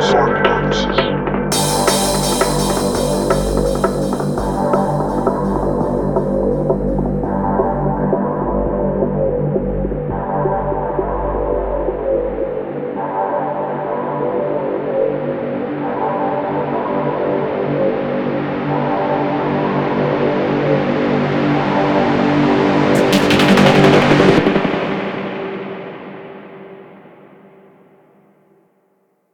circumstances.